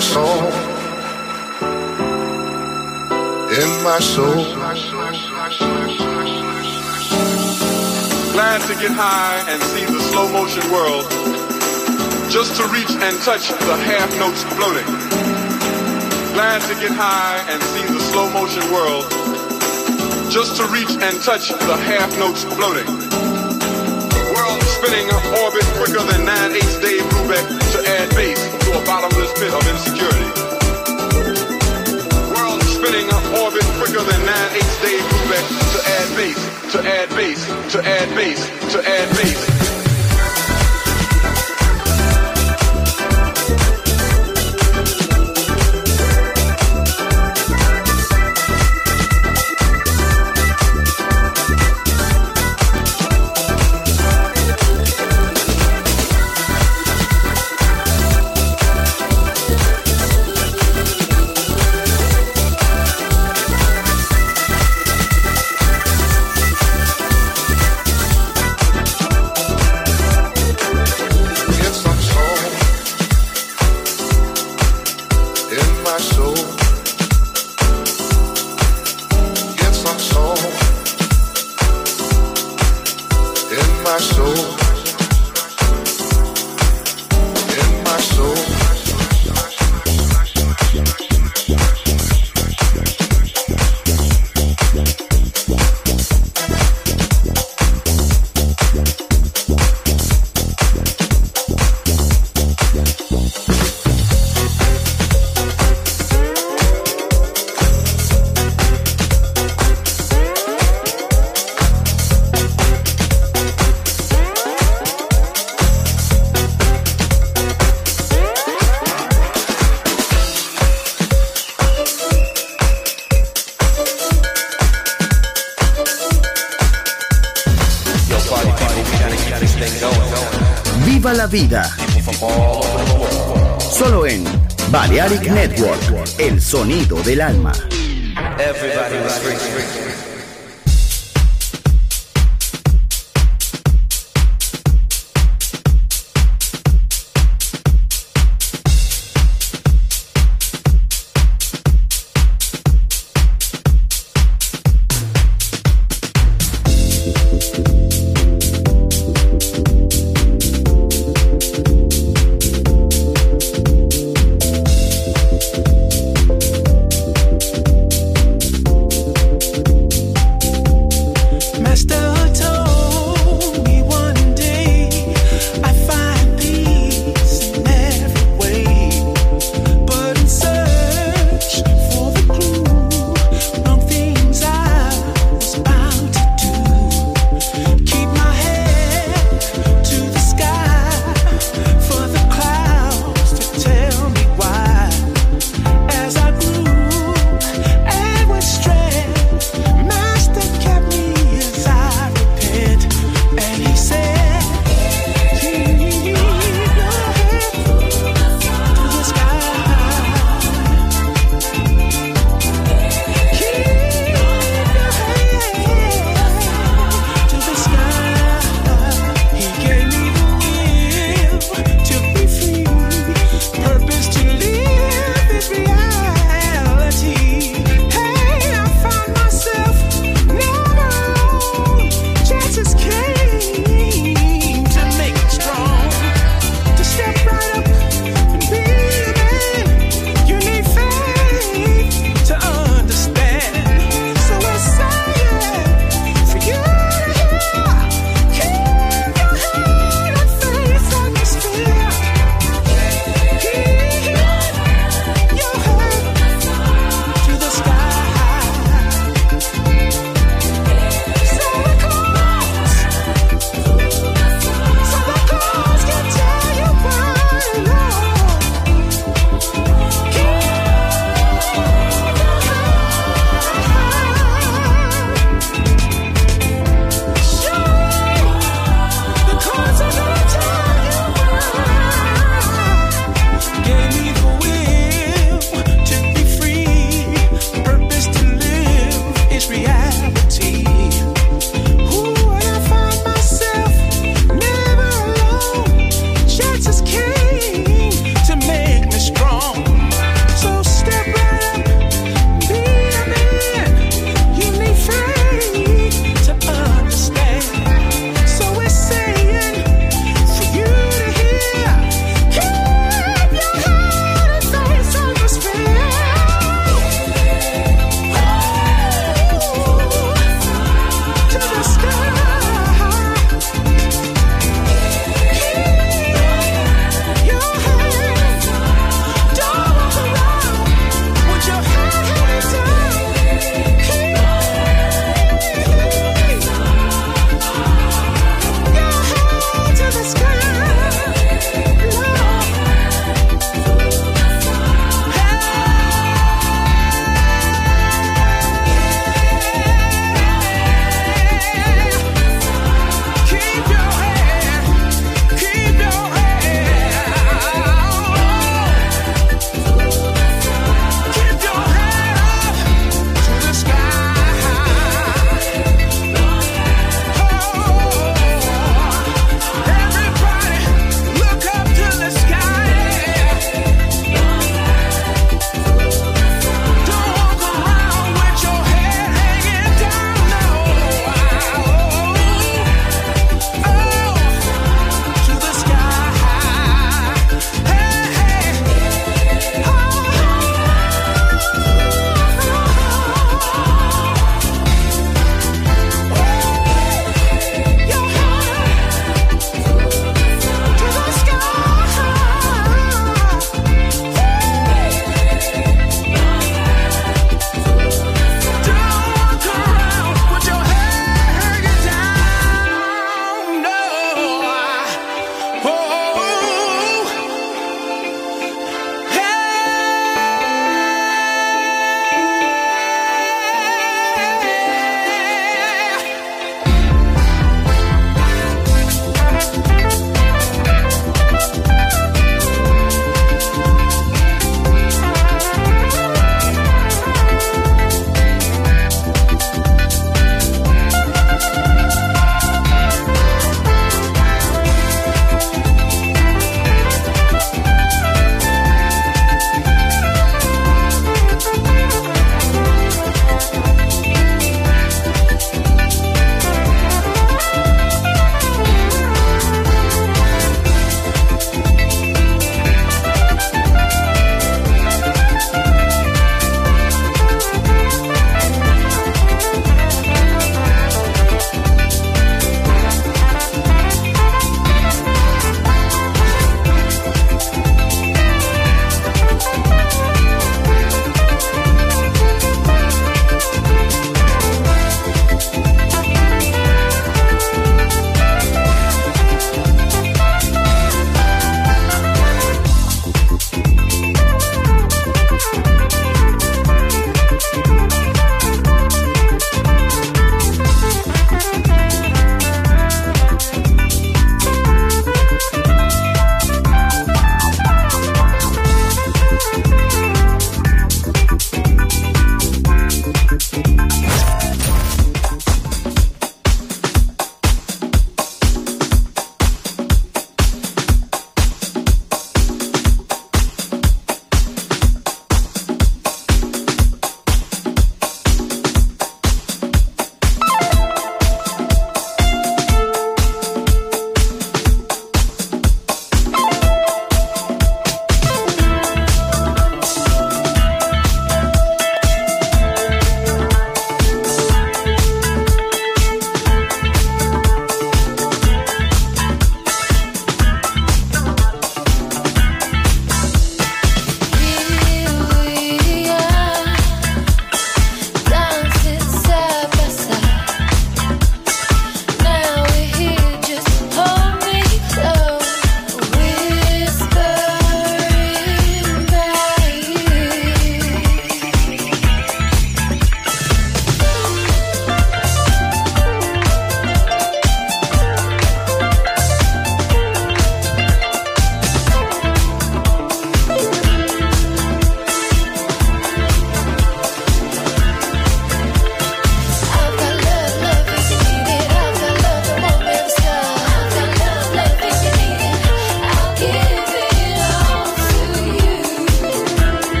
Soul in my soul. Glad to get high and see the slow motion world. Just to reach and touch the half notes floating. Glad to get high and see the slow motion world. Just to reach and touch the half notes floating. World spinning orbit quicker than 9 8 Dave Brubeck to add bass to a bottomless pit of insecurity. World spinning up orbit quicker than 9 8 Dave Brubeck to add bass, to add bass, to add bass, to add bass. Sonido del alma. Everybody